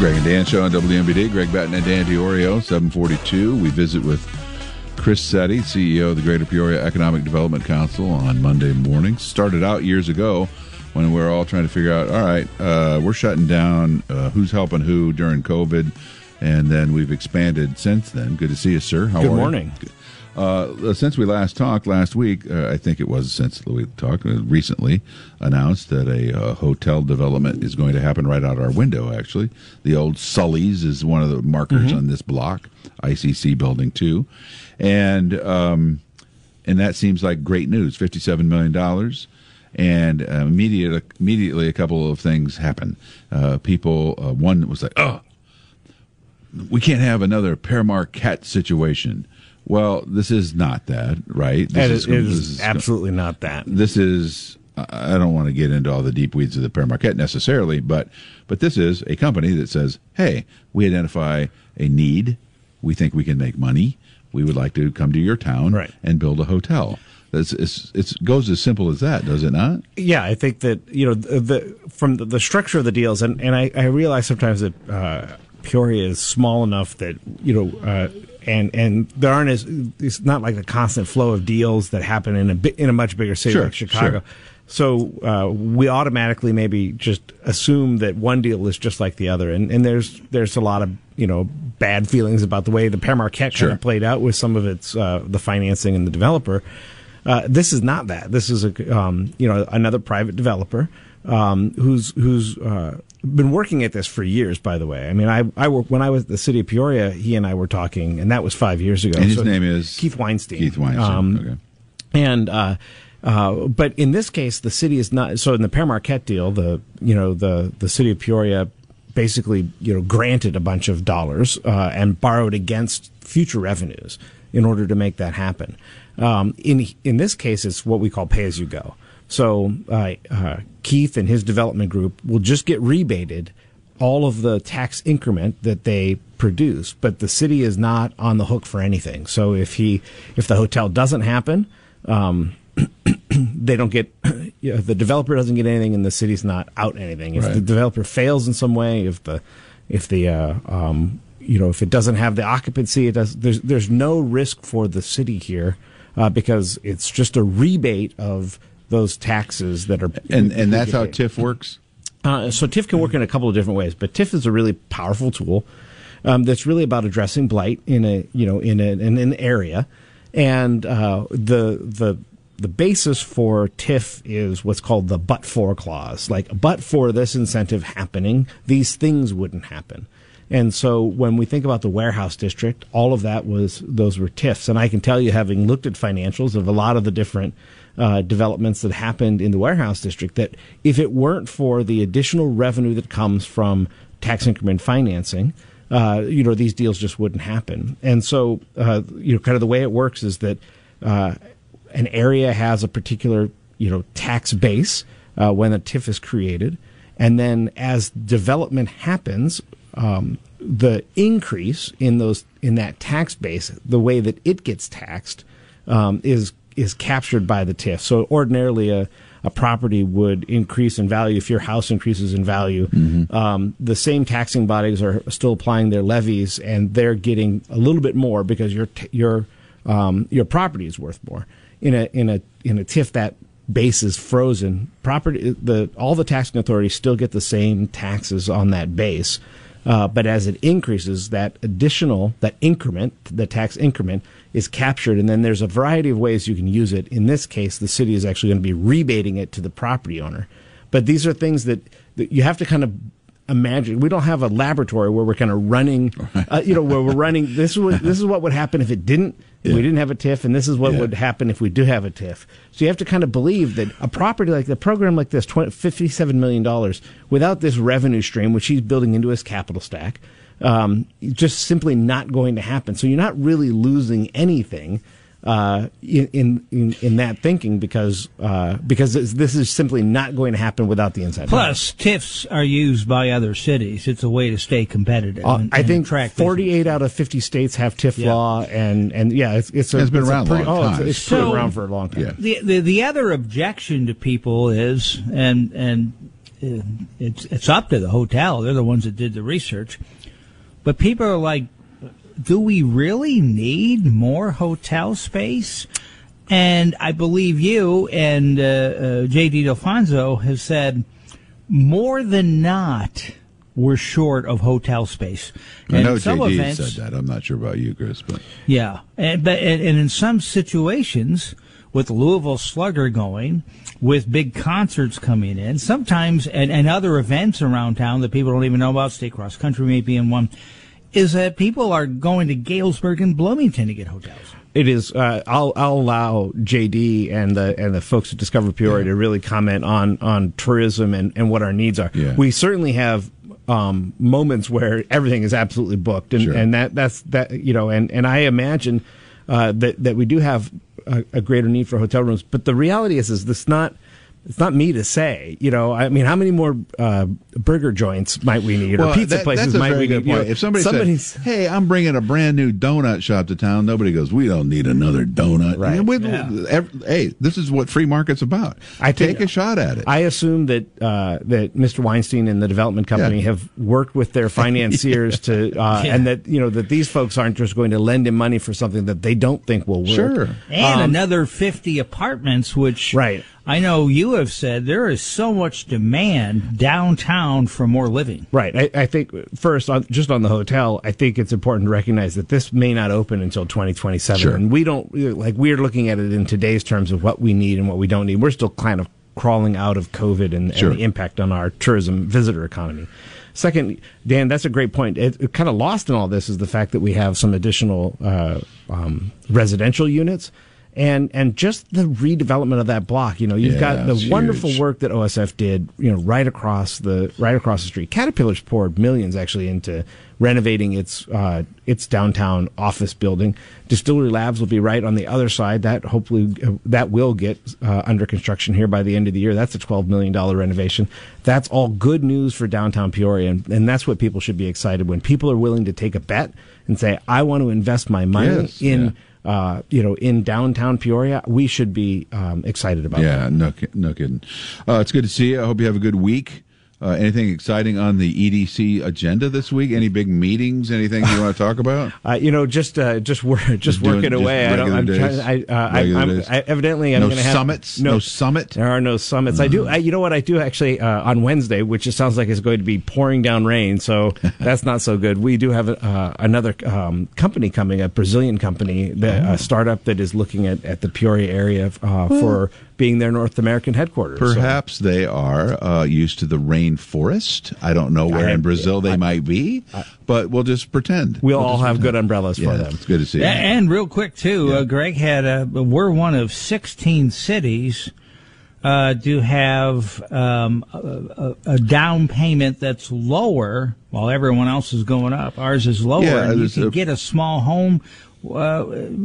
Greg and Dan show on WMBD. Greg Batten and Dan Diorio, 742. We visit with Chris Setti, CEO of the Greater Peoria Economic Development Council on Monday morning. Started out years ago when we were all trying to figure out, all right, uh, we're shutting down, uh, who's helping who during COVID, and then we've expanded since then. Good to see you, sir. How Good morning. You? Uh, since we last talked last week, uh, I think it was since we talked uh, recently, announced that a uh, hotel development is going to happen right out our window. Actually, the old Sully's is one of the markers mm-hmm. on this block, ICC building two, and um, and that seems like great news. Fifty-seven million dollars. And uh, immediate, immediately, a couple of things happen. Uh, people, one was like, "Oh, we can't have another Père Marquette situation." Well, this is not that, right? This is, it is, this is absolutely not that. This is. I don't want to get into all the deep weeds of the Père Marquette necessarily, but but this is a company that says, "Hey, we identify a need. We think we can make money. We would like to come to your town right. and build a hotel." It's, it's, it goes as simple as that, does it not? Yeah, I think that you know the, the from the, the, structure of the deals, and, and I, I realize sometimes that uh, Peoria is small enough that you know uh, and and there aren't as it's not like a constant flow of deals that happen in a in a much bigger city sure, like Chicago. Sure. So uh, we automatically maybe just assume that one deal is just like the other, and, and there's there's a lot of you know bad feelings about the way the Père Marquette sure. kind of played out with some of its uh, the financing and the developer. Uh, this is not that. This is a um, you know another private developer um, who's who's uh, been working at this for years. By the way, I mean I I work when I was at the city of Peoria. He and I were talking, and that was five years ago. And his so name is Keith Weinstein. Keith Weinstein. Um, okay. And uh, uh, but in this case, the city is not. So in the Père Marquette deal, the you know the the city of Peoria basically you know granted a bunch of dollars uh, and borrowed against future revenues in order to make that happen. Um, in in this case, it's what we call pay as you go. So uh, uh, Keith and his development group will just get rebated all of the tax increment that they produce, but the city is not on the hook for anything. So if he if the hotel doesn't happen, um, they don't get you know, the developer doesn't get anything, and the city's not out anything. If right. the developer fails in some way, if the if the uh, um, you know if it doesn't have the occupancy, it does. There's there's no risk for the city here uh, because it's just a rebate of those taxes that are and and that's how TIF works. Uh, so TIF can work in a couple of different ways, but TIF is a really powerful tool um, that's really about addressing blight in a you know in, a, in an area, and uh, the the the basis for TIF is what's called the but for clause. Like, but for this incentive happening, these things wouldn't happen. And so when we think about the warehouse district, all of that was, those were TIFs. And I can tell you, having looked at financials of a lot of the different uh, developments that happened in the warehouse district that if it weren't for the additional revenue that comes from tax increment financing, uh, you know, these deals just wouldn't happen. And so, uh, you know, kind of the way it works is that uh, an area has a particular, you know, tax base uh, when a TIF is created. And then as development happens, um, the increase in those in that tax base, the way that it gets taxed, um, is is captured by the TIF. So ordinarily a a property would increase in value if your house increases in value. Mm-hmm. Um, the same taxing bodies are still applying their levies, and they're getting a little bit more because your your um, your property is worth more. In a in a in a TIF, that base is frozen. Property the all the taxing authorities still get the same taxes on that base. Uh, but as it increases, that additional, that increment, the tax increment, is captured, and then there's a variety of ways you can use it. In this case, the city is actually going to be rebating it to the property owner. But these are things that, that you have to kind of imagine. We don't have a laboratory where we're kind of running, uh, you know, where we're running. This is what this is what would happen if it didn't. Yeah. We didn't have a TIF, and this is what yeah. would happen if we do have a TIF. So you have to kind of believe that a property like the program like this, $57 million, without this revenue stream, which he's building into his capital stack, um, just simply not going to happen. So you're not really losing anything uh, in, in in that thinking because uh, because this is simply not going to happen without the incentive. Plus, TIFs are used by other cities. It's a way to stay competitive. Uh, and, I think 48 out of 50 states have TIF yeah. law, and and yeah, it's it's, a, it's been it's around pretty, long oh, time. It's, it's so, been around for a long time. Yeah. The, the the other objection to people is and and it's it's up to the hotel. They're the ones that did the research. But people are like, do we really need more hotel space? And I believe you and uh, uh, J.D. Dalfonso have said more than not we're short of hotel space. I know some JD events- said that. I'm not sure about you, Chris, but yeah, and but and, and in some situations, with Louisville Slugger going, with big concerts coming in, sometimes and, and other events around town that people don't even know about, state cross country may be in one, is that people are going to Galesburg and Bloomington to get hotels. It is. Uh, I'll I'll allow JD and the and the folks at Discover Peoria Yeah. to really comment on on tourism and, and what our needs are. Yeah. We certainly have um, moments where everything is absolutely booked, and, Sure. and that that's that you know, and and I imagine uh, that that we do have a, a greater need for hotel rooms. But the reality is, is this not. It's not me to say, you know. I mean, how many more uh, burger joints might we need, or pizza that- places that's a might very we good need? You point. know, if somebody somebody's- said, "Hey, I'm bringing a brand new donut shop to town," nobody goes, "We don't need another donut." Right. And we- Yeah. ev- hey, this is what free market's about. I think- take a shot at it. I assume that uh, that Mr. Weinstein and the development company Yeah. have worked with their financiers to, uh, Yeah. and that you know that these folks aren't just going to lend him money for something that they don't think will work. Sure. And Um, another 50 apartments, which Right. I know you have said there is so much demand downtown for more living. Right. I, I think first, on, just on the hotel, I think it's important to recognize that this may not open until 2027, Sure. and we don't like we're looking at it in today's terms of what we need and what we don't need. We're still kind of crawling out of COVID and, Sure. and the impact on our tourism visitor economy. Second, Dan, that's a great point. It, it kind of lost in all this is the fact that we have some additional uh, um, residential units. And and just the redevelopment of that block, you know, you've Yeah, got the wonderful huge. work that OSF did, you know, right across the right across the street. Caterpillar's poured millions actually into renovating its uh, its downtown office building. Distillery Labs will be right on the other side. That hopefully uh, that will get uh, under construction here by the end of the year. That's a twelve million dollar renovation. That's all good news for downtown Peoria, and, and that's what people should be excited when people are willing to take a bet and say, "I want to invest my money Yes, in." yeah. Uh, you know, in downtown Peoria, we should be um, excited about that. Yeah, no, no kidding. Uh, it's good to see you. I hope you have a good week. Uh, anything exciting on the EDC agenda this week? Any big meetings? Anything you want to talk about? Uh, you know, just uh, just work, just, Just doing- working just away. I don't. I'm trying. I, uh, I, I'm. I, evidently, I'm no going to have summits. No, summit. There are no summits. I do. I, you know what? I do actually uh, on Wednesday, which it sounds like is going to be pouring down rain. So that's not so good. We do have uh, another um, company coming, a Brazilian company, that, Oh. a startup that is looking at, at the Peoria area uh, for being their North American headquarters. So- Perhaps they are uh, used to the rainforest. I don't know where I- in Brazil they might be, but we'll just pretend. we'll We'll all have pretend. good umbrellas Yeah, for them. it's good to see. You. And real quick too, Yeah. uh, Greg had a. We're one of 16 cities uh, to have um, a, a, a down payment that's lower while everyone else is going up. Ours is lower, Yeah, and you can a- get a small home uh,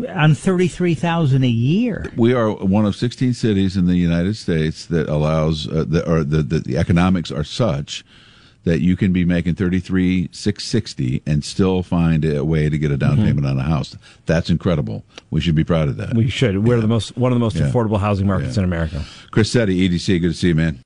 on 33,000 a year. We are one of 16 cities in the United States that allows, uh, the, or the, the, the economics are such that you can be making 33 660 and still find a way to get a down payment on a house. That's incredible. We should be proud of that. We should. We're the most one of the most Yeah. affordable housing markets Yeah. in America. Chris Setti, EDC, good to see you, man.